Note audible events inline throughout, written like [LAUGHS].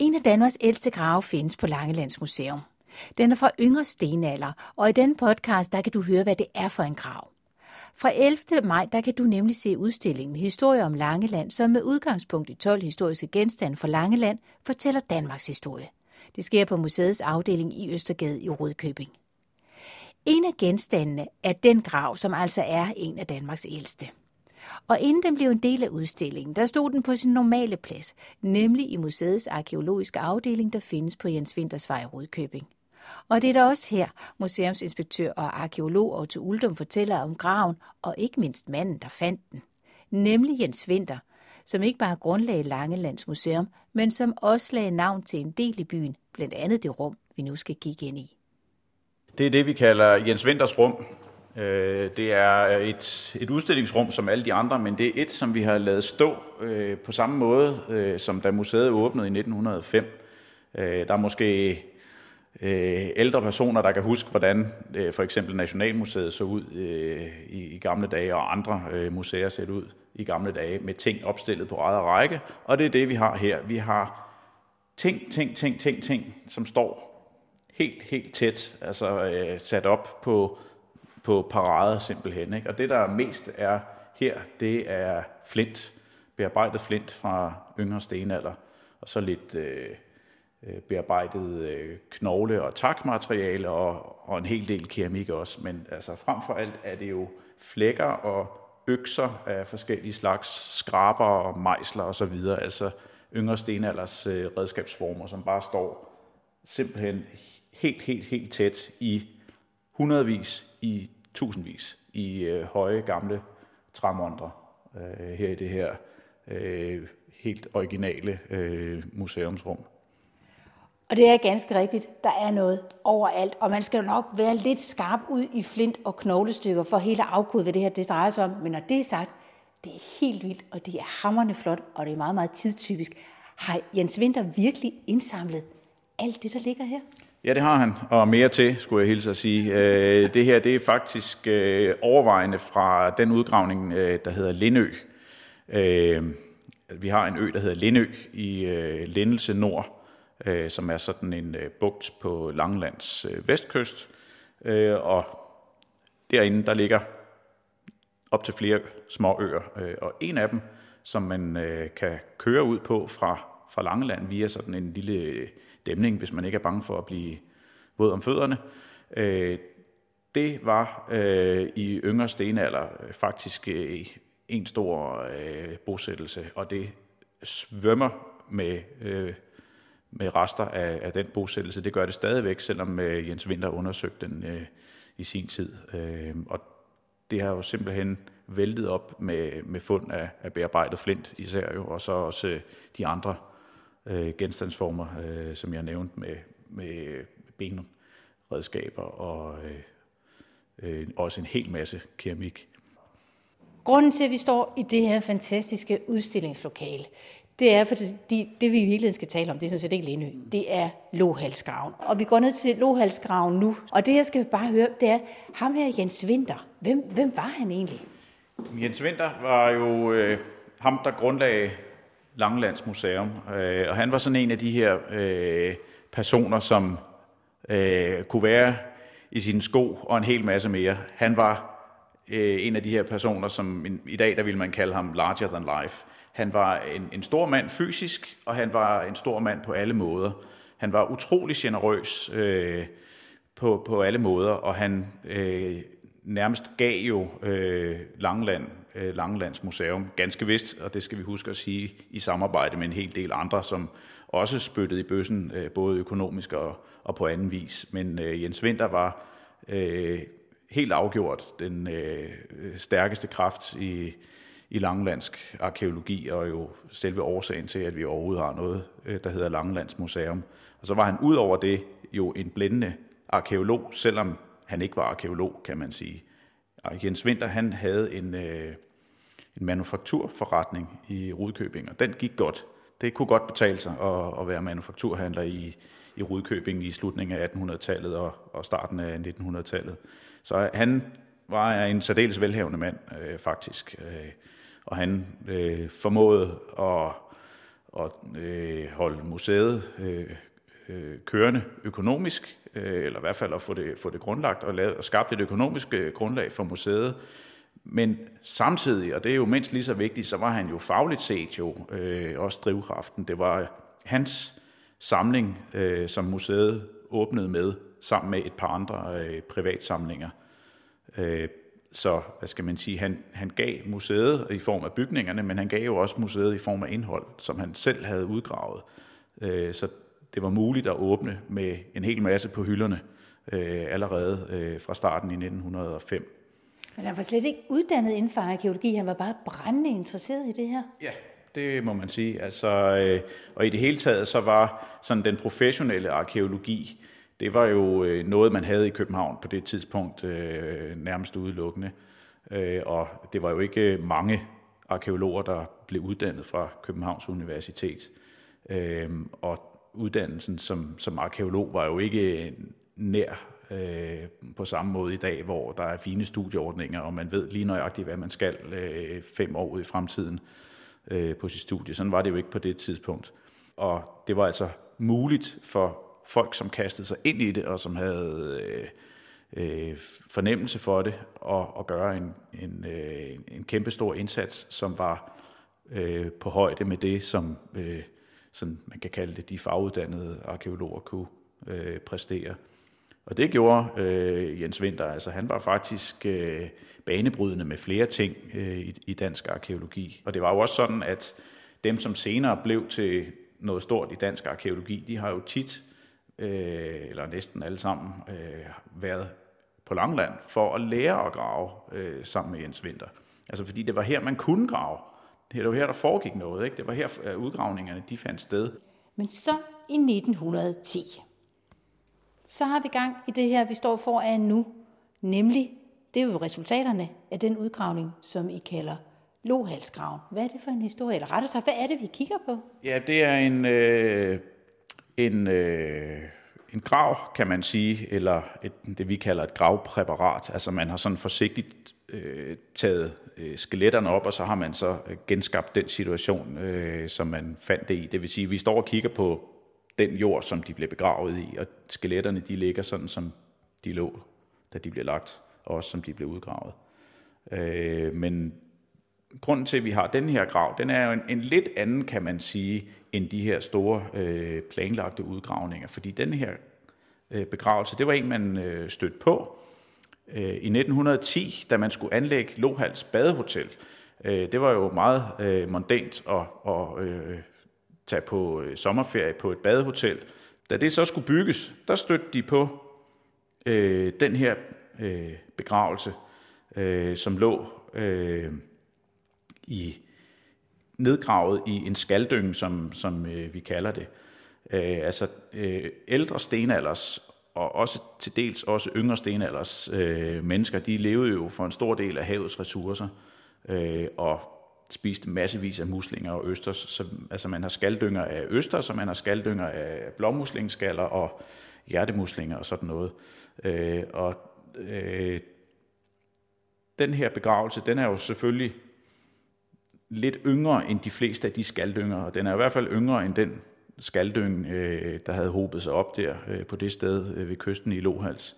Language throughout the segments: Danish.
En af Danmarks ældste grave findes på Langelands Museum. Den er fra yngre stenalder, og i den podcast der kan du høre, hvad det er for en grav. Fra 11. maj der kan du nemlig se udstillingen Historie om Langeland, som med udgangspunkt i 12 historiske genstande fra Langeland fortæller Danmarks historie. Det sker på museets afdeling i Østergade i Rødkøbing. En af genstandene er den grav, som altså er en af Danmarks ældste. Og inden den blev en del af udstillingen, der stod den på sin normale plads, nemlig i museets arkeologiske afdeling, der findes på Jens Vintersvej i Rudkøbing. Og det er da også her, museumsinspektør og arkeolog Otto Uldum fortæller om graven, og ikke mindst manden, der fandt den. Nemlig Jens Vinter, som ikke bare grundlagde Langelands Museum, men som også lagde navn til en del i byen, blandt andet det rum, vi nu skal kigge ind i. Det er det, vi kalder Jens Vinters rum. Øh, det er et, et udstillingsrum som alle de andre, men det er et, som vi har lavet stå øh, på samme måde, øh, som da museet åbnede i 1905. Øh, der er måske øh, ældre personer, der kan huske, hvordan øh, for eksempel Nationalmuseet så ud i gamle dage, og andre museer ser ud i gamle dage, med ting opstillet på eget række. Og det er det, vi har her. Vi har ting, ting, ting, ting, ting, som står helt, helt tæt, altså øh, sat op på, på parade simpelthen. Ikke? Og det, der mest er her, det er flint, bearbejdet flint fra yngre stenalder, og så lidt øh, øh, bearbejdet øh, knogle- og takmateriale, og, og en hel del keramik også. Men altså, frem for alt er det jo flækker og økser af forskellige slags skraber og mejsler osv., altså yngre stenalders øh, redskabsformer, som bare står simpelthen helt, helt, helt tæt i hundredvis, i tusindvis i øh, høje, gamle træmondre øh, her i det her øh, helt originale øh, museumsrum. Og det er ganske rigtigt. Der er noget overalt, og man skal jo nok være lidt skarp ud i flint og knoglestykker for hele afkodet, hvad det her det drejer sig om. Men når det er sagt, det er helt vildt, og det er hammerne flot, og det er meget, meget tidstypisk. Har Jens Winter virkelig indsamlet alt det, der ligger her? Ja, det har han, og mere til, skulle jeg hilse at sige. Øh, det her det er faktisk øh, overvejende fra den udgravning, øh, der hedder Lindø. Vi har en ø, der hedder Lindø i Lindelse Nord, som er sådan en bugt på Langlands vestkyst. Og derinde, der ligger op til flere små øer, og en af dem, som man kan køre ud på fra, fra Langeland via sådan en lille dæmning, hvis man ikke er bange for at blive våd om fødderne. Øh, det var øh, i yngre stenalder faktisk øh, en stor øh, bosættelse, og det svømmer med, øh, med rester af, af den bosættelse. Det gør det stadigvæk, selvom øh, Jens Winter undersøgte den i sin tid. og det har jo simpelthen væltet op med, med fund af, af bearbejdet flint især jo, og så også de andre øh, genstandsformer, øh, som jeg nævnte med, med benredskaber og øh, øh, også en hel masse keramik. Grunden til, at vi står i det her fantastiske udstillingslokale, det er, fordi det, det vi i virkeligheden skal tale om, det er sådan set ikke Lindø, det er Lohalsgraven. Og vi går ned til Lohalsgraven nu, og det jeg skal bare høre, det er ham her Jens Winter. Hvem, hvem var han egentlig? Jens Winter var jo øh, ham, der grundlagde Langlands Museum. Øh, og han var sådan en af de her øh, personer, som øh, kunne være i sine sko og en hel masse mere. Han var øh, en af de her personer, som i dag der ville man kalde ham larger than life. Han var en, en stor mand fysisk, og han var en stor mand på alle måder. Han var utrolig generøs øh, på, på alle måder, og han øh, nærmest gav jo øh, Langland Øh, Langelands Museum, ganske vist, og det skal vi huske at sige, i samarbejde med en hel del andre, som også spyttede i bøssen, øh, både økonomisk og, og på anden vis. Men øh, Jens Winter var øh, helt afgjort den øh, stærkeste kraft i, i Langelandsk arkeologi, og jo selve årsagen til, at vi overhovedet har noget, der hedder Langelands Museum. Og så var han ud over det jo en blændende arkeolog, selvom han ikke var arkeolog, kan man sige. Og Jens Winter, han havde en, øh, en manufakturforretning i Rudkøbing, og den gik godt. Det kunne godt betale sig at, at være manufakturhandler i, i Rudkøbing i slutningen af 1800-tallet og, og starten af 1900-tallet. Så han var en særdeles velhavende mand, øh, faktisk. Øh, og han øh, formåede at, at øh, holde museet øh, øh, kørende økonomisk, øh, eller i hvert fald at få det, få det grundlagt og, lavet, og skabt et økonomisk øh, grundlag for museet. Men samtidig, og det er jo mindst lige så vigtigt, så var han jo fagligt set jo øh, også drivkraften. Det var hans samling, øh, som museet åbnede med, sammen med et par andre øh, privatsamlinger. Øh, så, hvad skal man sige, han, han gav museet i form af bygningerne, men han gav jo også museet i form af indhold, som han selv havde udgravet. Øh, så det var muligt at åbne med en hel masse på hylderne øh, allerede øh, fra starten i 1905. Men han var slet ikke uddannet inden for arkeologi, han var bare brændende interesseret i det her. Ja, det må man sige. Altså, øh, og i det hele taget, så var sådan den professionelle arkeologi, det var jo øh, noget, man havde i København på det tidspunkt øh, nærmest udelukkende. Øh, og det var jo ikke mange arkeologer, der blev uddannet fra Københavns Universitet. Øh, og uddannelsen som, som arkeolog var jo ikke nær øh, på samme måde i dag, hvor der er fine studieordninger, og man ved lige nøjagtigt, hvad man skal øh, fem år ud i fremtiden øh, på sit studie. Sådan var det jo ikke på det tidspunkt. Og det var altså muligt for folk, som kastede sig ind i det, og som havde øh, øh, fornemmelse for det, og, og gøre en, en, øh, en kæmpe stor indsats, som var øh, på højde med det, som øh, sådan man kan kalde det, de faguddannede arkeologer kunne øh, præstere. Og det gjorde øh, Jens Winter. Altså han var faktisk øh, banebrydende med flere ting øh, i, i dansk arkeologi. Og det var jo også sådan, at dem, som senere blev til noget stort i dansk arkeologi, de har jo tit, øh, eller næsten alle sammen, øh, været på Langland for at lære at grave øh, sammen med Jens Winter. Altså fordi det var her, man kunne grave. Det var her, der foregik noget. Ikke? Det var her, at udgravningerne de fandt sted. Men så i 1910, så har vi gang i det her, vi står foran nu, nemlig, det er jo resultaterne af den udgravning, som I kalder Lohalsgraven. Hvad er det for en historie? Eller rettere sagt, hvad er det, vi kigger på? Ja, det er en, øh, en, øh, en grav, kan man sige, eller et, det vi kalder et gravpræparat. Altså man har sådan forsigtigt øh, taget øh, skeletterne op, og så har man så øh, genskabt den situation, øh, som man fandt det i. Det vil sige, at vi står og kigger på den jord, som de blev begravet i, og skeletterne de ligger sådan, som de lå, da de blev lagt, og også som de blev udgravet. Øh, men grunden til, at vi har den her grav, den er jo en, en lidt anden, kan man sige, end de her store øh, planlagte udgravninger, fordi den her øh, begravelse, det var en, man øh, stødte på øh, i 1910, da man skulle anlægge Lohals Badehotel. Øh, det var jo meget øh, mondant at, og øh, tage på øh, sommerferie på et badehotel. Da det så skulle bygges, der stødte de på øh, den her øh, begravelse, øh, som lå øh, i nedgravet i en skaldynge, som, som øh, vi kalder det. Øh, altså øh, ældre stenalders og også til dels også yngre stenalders øh, mennesker, de levede jo for en stor del af havets ressourcer, øh, og spiste massevis af muslinger og østers. Så, altså man har skaldynger af østers, så man har skaldynger af blåmuslingeskaller og hjertemuslinger og sådan noget. Øh, og øh, den her begravelse, den er jo selvfølgelig lidt yngre end de fleste af de skaldynger, og den er i hvert fald yngre end den skaldyng, øh, der havde hobet sig op der øh, på det sted øh, ved kysten i Lohals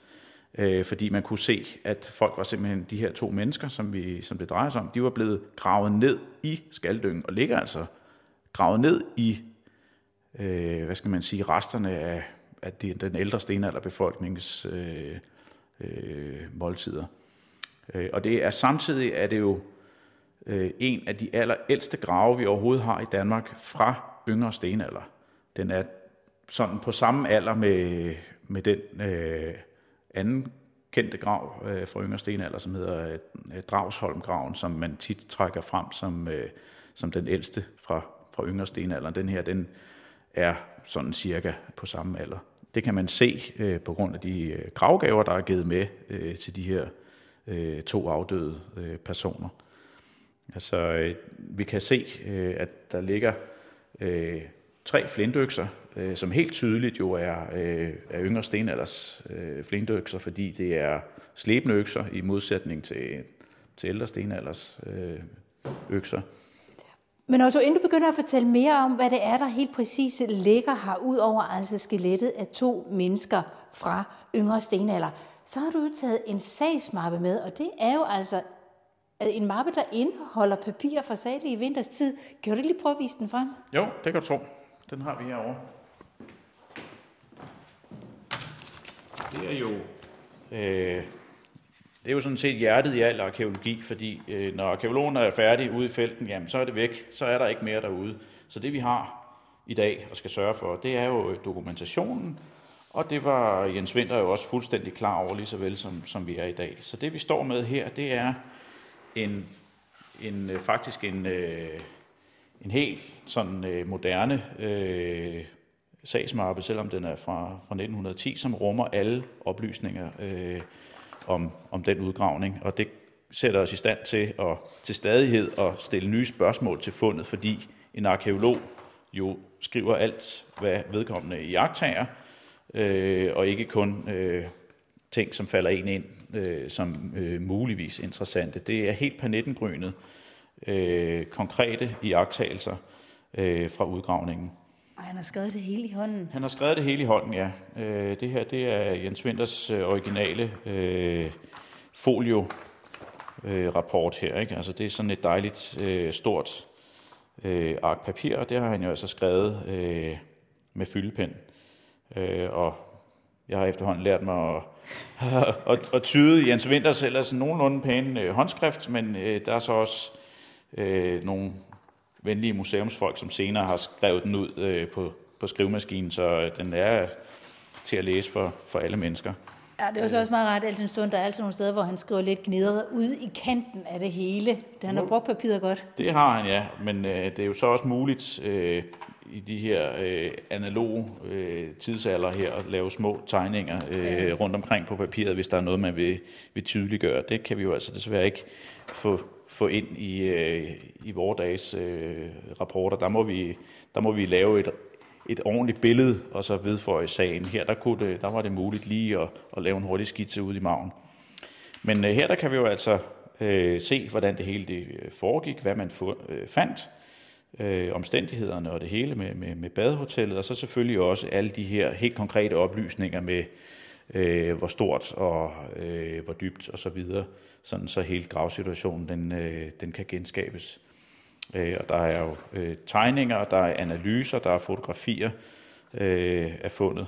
øh, fordi man kunne se, at folk var simpelthen, de her to mennesker, som, vi, som det drejer sig om, de var blevet gravet ned i skaldyngen, og ligger altså gravet ned i, øh, hvad skal man sige, resterne af, af den ældre stenalderbefolkningens øh, øh, måltider. Øh, og det er samtidig er det jo øh, en af de allerældste grave, vi overhovedet har i Danmark fra yngre stenalder. Den er sådan på samme alder med, med den øh, anden kendte grav øh, fra yngre stenalder, som hedder øh, Dragsholmgraven, som man tit trækker frem som, øh, som den ældste fra, fra yngre stenalder. Den her, den er sådan cirka på samme alder. Det kan man se øh, på grund af de øh, gravgaver, der er givet med øh, til de her øh, to afdøde øh, personer. Altså, øh, vi kan se, øh, at der ligger øh, tre flintøkser, øh, som helt tydeligt jo er, øh, er yngre stenalders øh, flintøkser, fordi det er slæbende økser i modsætning til, til ældre stenalders øh, økser. Men også inden du begynder at fortælle mere om, hvad det er, der helt præcis ligger her, ud over altså skelettet af to mennesker fra yngre stenalder, så har du taget en sagsmappe med, og det er jo altså en mappe, der indeholder papirer fra Sale i vinterstid. Kan du lige prøve at vise den frem? Jo, det kan du tro. Den har vi herovre. Det er jo, øh, det er jo sådan set hjertet i al arkeologi, fordi øh, når arkeologen er færdig ude i felten, jamen, så er det væk, så er der ikke mere derude. Så det vi har i dag og skal sørge for, det er jo dokumentationen, og det var Jens Winter jo også fuldstændig klar over, lige så vel som, som vi er i dag. Så det vi står med her, det er en, en øh, faktisk en, øh, en helt sådan øh, moderne øh, sagsmappe, selvom den er fra, fra 1910, som rummer alle oplysninger øh, om, om den udgravning. Og det sætter os i stand til at til stadighed at stille nye spørgsmål til fundet, fordi en arkeolog jo skriver alt, hvad vedkommende iagtager, øh, og ikke kun øh, ting, som falder en ind øh, som øh, muligvis interessante. Det er helt panettengrynet øh, konkrete iagtagelser øh, fra udgravningen. Og han har skrevet det hele i hånden? Han har skrevet det hele i hånden, ja. Øh, det her det er Jens Winters øh, originale øh, folio øh, rapport her. Ikke? Altså, det er sådan et dejligt øh, stort øh, ark papir, og det har han jo altså skrevet øh, med fyldepen. Øh, og jeg har efterhånden lært mig at, [LAUGHS] at, at tyde Jens Winters ellers nogenlunde pæne øh, håndskrift, men øh, der er så også øh, nogle venlige museumsfolk, som senere har skrevet den ud øh, på, på skrivemaskinen, så øh, den er til at læse for, for alle mennesker. Ja, det er jo så også meget rart, at den stund, der er altså nogle steder, hvor han skriver lidt gnidret ud i kanten af det hele. Det han har brugt papiret godt. Det har han, ja. Men øh, det er jo så også muligt øh, i de her øh, analoge øh, tidsalder her at lave små tegninger øh, rundt omkring på papiret, hvis der er noget, man vil, vil tydeliggøre. Det kan vi jo altså desværre ikke få, få ind i, øh, i vores dages øh, rapporter. Der må, vi, der må vi lave et, et ordentligt billede og så vedføje sagen. Her der, kunne det, der var det muligt lige at, at lave en hurtig skitse ud i maven. Men øh, her der kan vi jo altså øh, se, hvordan det hele det øh, foregik, hvad man få, øh, fandt, øh, omstændighederne og det hele med, med, med badehotellet, og så selvfølgelig også alle de her helt konkrete oplysninger med, øh, hvor stort og øh, hvor dybt og så videre, sådan så hele gravsituationen den, øh, den kan genskabes. Øh, og der er jo øh, tegninger, der er analyser, der er fotografier øh, af fundet.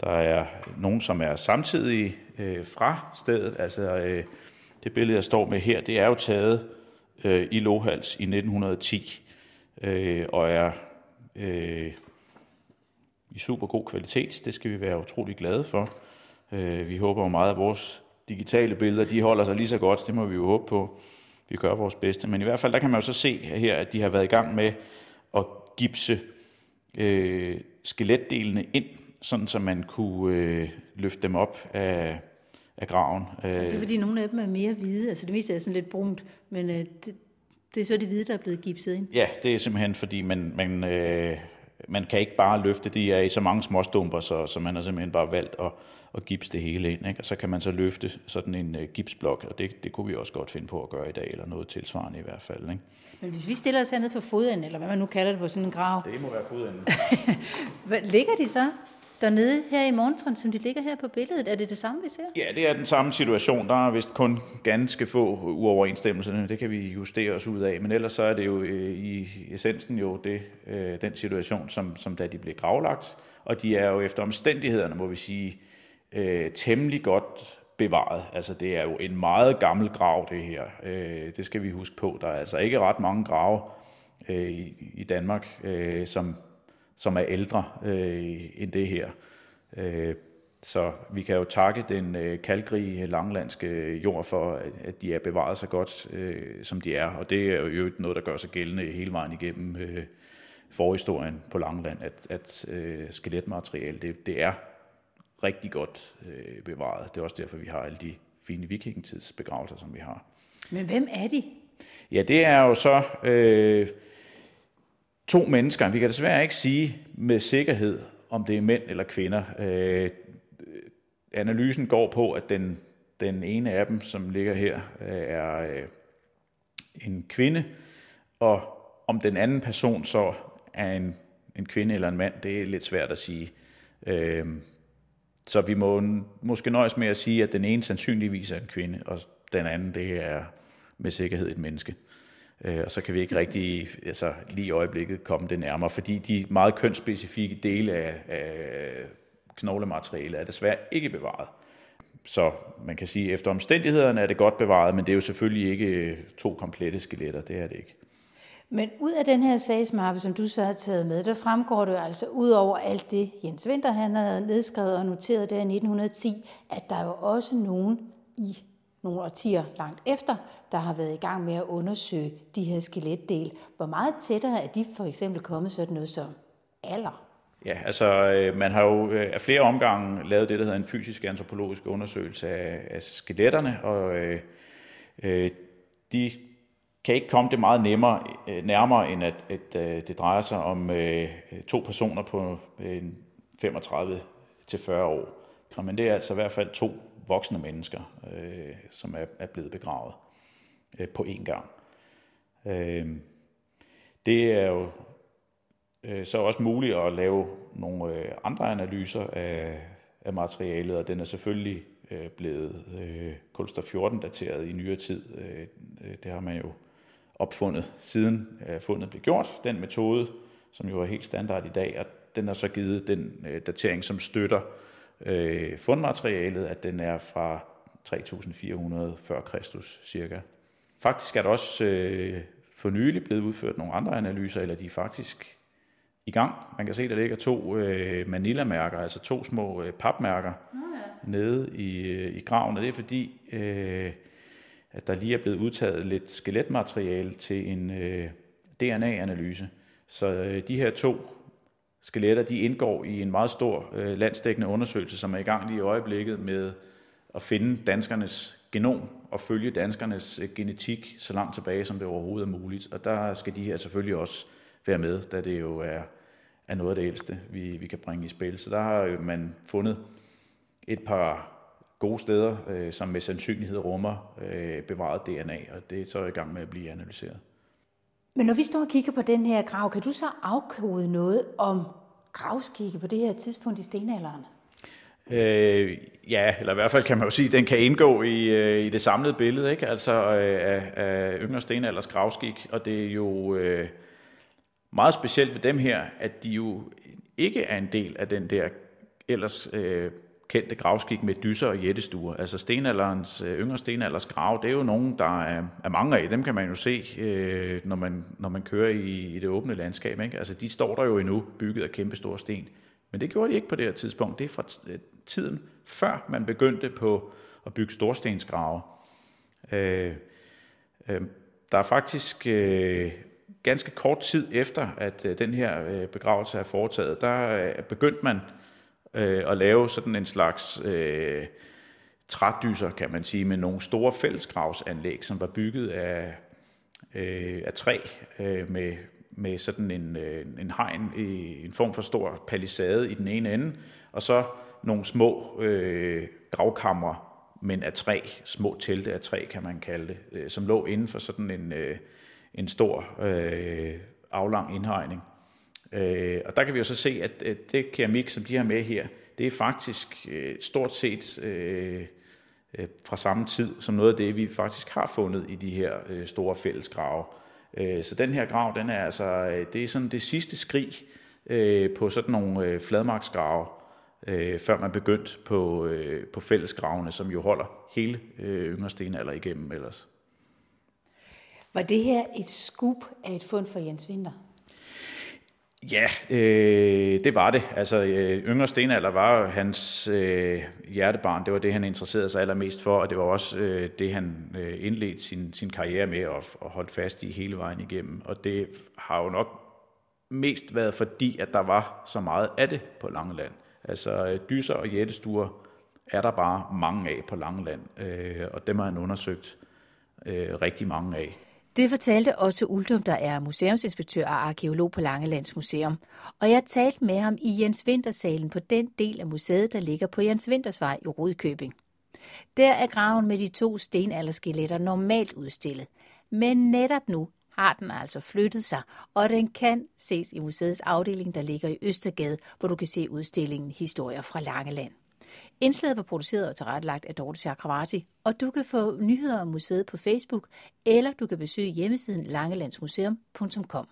Der er nogen, som er samtidige øh, fra stedet. Altså øh, det billede, jeg står med her, det er jo taget øh, i Lohals i 1910 øh, og er øh, i super god kvalitet. Det skal vi være utrolig glade for. Øh, vi håber jo meget, at vores digitale billeder de holder sig lige så godt. Det må vi jo håbe på. Vi gør vores bedste. Men i hvert fald, der kan man jo så se her, at de har været i gang med at gipse øh, skeletdelene ind, sådan så man kunne øh, løfte dem op af, af graven. Det er fordi nogle af dem er mere hvide, altså det meste er sådan lidt brunt, men øh, det, det er så det hvide, der er blevet gipset ind? Ja, det er simpelthen fordi, man, man, øh, man kan ikke bare løfte, de er i så mange små stumper, så, så man har simpelthen bare valgt at, at gipse det hele ind. Ikke? Og så kan man så løfte sådan en uh, gipsblok, og det, det kunne vi også godt finde på at gøre i dag, eller noget tilsvarende i hvert fald. Ikke? Men hvis vi stiller os hernede for fodenden, eller hvad man nu kalder det på sådan en grav. Det må være fodenden. [LAUGHS] ligger de så dernede her i Morgentron, som de ligger her på billedet? Er det det samme, vi ser? Ja, det er den samme situation. Der er vist kun ganske få uoverensstemmelser. Det kan vi justere os ud af. Men ellers så er det jo øh, i essensen jo det, øh, den situation, som, som da de blev gravlagt. Og de er jo efter omstændighederne, må vi sige, øh, temmelig godt bevaret. Altså det er jo en meget gammel grav, det her. Øh, det skal vi huske på. Der er altså ikke ret mange grave øh, i, i Danmark, øh, som som er ældre øh, end det her. Øh, så vi kan jo takke den øh, kalkrige langlandske jord for, at de er bevaret så godt, øh, som de er. Og det er jo noget, der gør sig gældende hele vejen igennem øh, forhistorien på Langland, at, at øh, skeletmateriale, det, det er rigtig godt øh, bevaret. Det er også derfor, vi har alle de fine vikingetidsbegravelser, som vi har. Men hvem er de? Ja, det er jo så... Øh, to mennesker. Vi kan desværre ikke sige med sikkerhed, om det er mænd eller kvinder. Øh, analysen går på, at den, den ene af dem, som ligger her, øh, er øh, en kvinde, og om den anden person så er en, en kvinde eller en mand, det er lidt svært at sige. Øh, så vi må måske nøjes med at sige, at den ene sandsynligvis er en kvinde, og den anden, det er med sikkerhed et menneske. Øh, og så kan vi ikke rigtig altså, lige i øjeblikket komme det nærmere, fordi de meget kønsspecifikke dele af, af knoglematerialet er desværre ikke bevaret. Så man kan sige, at efter omstændighederne er det godt bevaret, men det er jo selvfølgelig ikke øh, to komplette skeletter, det er det ikke. Men ud af den her sagsmappe, som du så har taget med, der fremgår det altså ud over alt det, Jens Winter han havde nedskrevet og noteret der i 1910, at der jo også nogen i nogle årtier langt efter, der har været i gang med at undersøge de her skeletdel. Hvor meget tættere er de for eksempel kommet sådan noget som alder? Ja, altså øh, man har jo øh, af flere omgange lavet det, der hedder en fysisk antropologisk undersøgelse af, af skeletterne, og øh, øh de kan ikke komme det meget nemmere, nærmere, end at, at, at det drejer sig om øh, to personer på øh, 35-40 år. Men det er altså i hvert fald to voksne mennesker, øh, som er, er blevet begravet øh, på én gang. Øh, det er jo øh, så også muligt at lave nogle øh, andre analyser af, af materialet, og den er selvfølgelig øh, blevet øh, kulstof 14 dateret i nyere tid. Øh, øh, det har man jo opfundet, siden øh, fundet blev gjort. Den metode, som jo er helt standard i dag, og den har så givet den øh, datering, som støtter øh, fundmaterialet, at den er fra 3400 før Kristus cirka. Faktisk er der også øh, for nylig blevet udført nogle andre analyser, eller de er faktisk i gang. Man kan se, at der ligger to øh, Manila-mærker, altså to små øh, papmærker okay. nede i, øh, i graven, og det er fordi, øh, at der lige er blevet udtaget lidt skeletmateriale til en øh, DNA-analyse. Så øh, de her to skeletter, de indgår i en meget stor øh, landsdækkende undersøgelse, som er i gang lige i øjeblikket med at finde danskernes genom og følge danskernes øh, genetik så langt tilbage, som det overhovedet er muligt. Og der skal de her selvfølgelig også være med, da det jo er, er noget af det ældste, vi, vi kan bringe i spil. Så der har man fundet et par gode steder, øh, som med sandsynlighed rummer øh, bevaret DNA, og det er så i gang med at blive analyseret. Men når vi står og kigger på den her grav, kan du så afkode noget om gravskikke på det her tidspunkt i stenalderen? Øh, ja, eller i hvert fald kan man jo sige, at den kan indgå i, øh, i det samlede billede, ikke? altså øh, af, af yngre stenalders gravskik, og det er jo øh, meget specielt ved dem her, at de jo ikke er en del af den der ellers øh, kendte gravskik med dyser og jættestuer. Altså stenalderens, øh, yngre stenalders grav, det er jo nogen, der er, er mange af. Dem kan man jo se, øh, når, man, når man kører i, i det åbne landskab. Ikke? Altså de står der jo endnu, bygget af kæmpe store sten. Men det gjorde de ikke på det her tidspunkt. Det er fra øh, tiden før man begyndte på at bygge storstensgrave. Øh, øh, der er faktisk øh, ganske kort tid efter, at øh, den her øh, begravelse er foretaget, der øh, begyndte man øh, at lave sådan en slags øh, trædyser, kan man sige, med nogle store fællesgravsanlæg, som var bygget af, øh, af træ øh, med, med sådan en, øh, en hegn, i en form for stor palisade i den ene ende, og så nogle små øh, gravkamre, men af træ, små telte af træ, kan man kalde det, øh, som lå inden for sådan en, øh, en stor øh, aflang indhegning. Øh, og der kan vi jo så se, at, at det keramik, som de har med her, det er faktisk øh, stort set øh, øh, fra samme tid som noget af det, vi faktisk har fundet i de her øh, store fællesgrave. Øh, så den her grav, den er altså, øh, det er sådan det sidste skrig øh, på sådan nogle øh, fladmarksgrave, øh, før man begyndte på, øh, på fællesgravene, som jo holder hele øh, yngre stenalder igennem ellers. Var det her et skub af et fund for Jens Winter? Ja, øh, det var det. Altså, øh, yngre stenalder var hans øh, hjertebarn. Det var det, han interesserede sig allermest for, og det var også øh, det, han øh, indledte sin, sin karriere med og, og holdt fast i hele vejen igennem. Og det har jo nok mest været fordi, at der var så meget af det på Langeland. Altså, øh, dyser og jættestuer er der bare mange af på Langeland, øh, og dem har han undersøgt øh, rigtig mange af. Det fortalte Otto Uldum, der er museumsinspektør og arkeolog på Langelands Museum. Og jeg talte med ham i Jens Vintersalen på den del af museet, der ligger på Jens Vintersvej i Rudkøbing. Der er graven med de to stenalderskeletter normalt udstillet. Men netop nu har den altså flyttet sig, og den kan ses i museets afdeling, der ligger i Østergade, hvor du kan se udstillingen Historier fra Langeland. Indslaget var produceret og tilrettelagt af Dorte Chakravarti, og du kan få nyheder om museet på Facebook, eller du kan besøge hjemmesiden langelandsmuseum.com.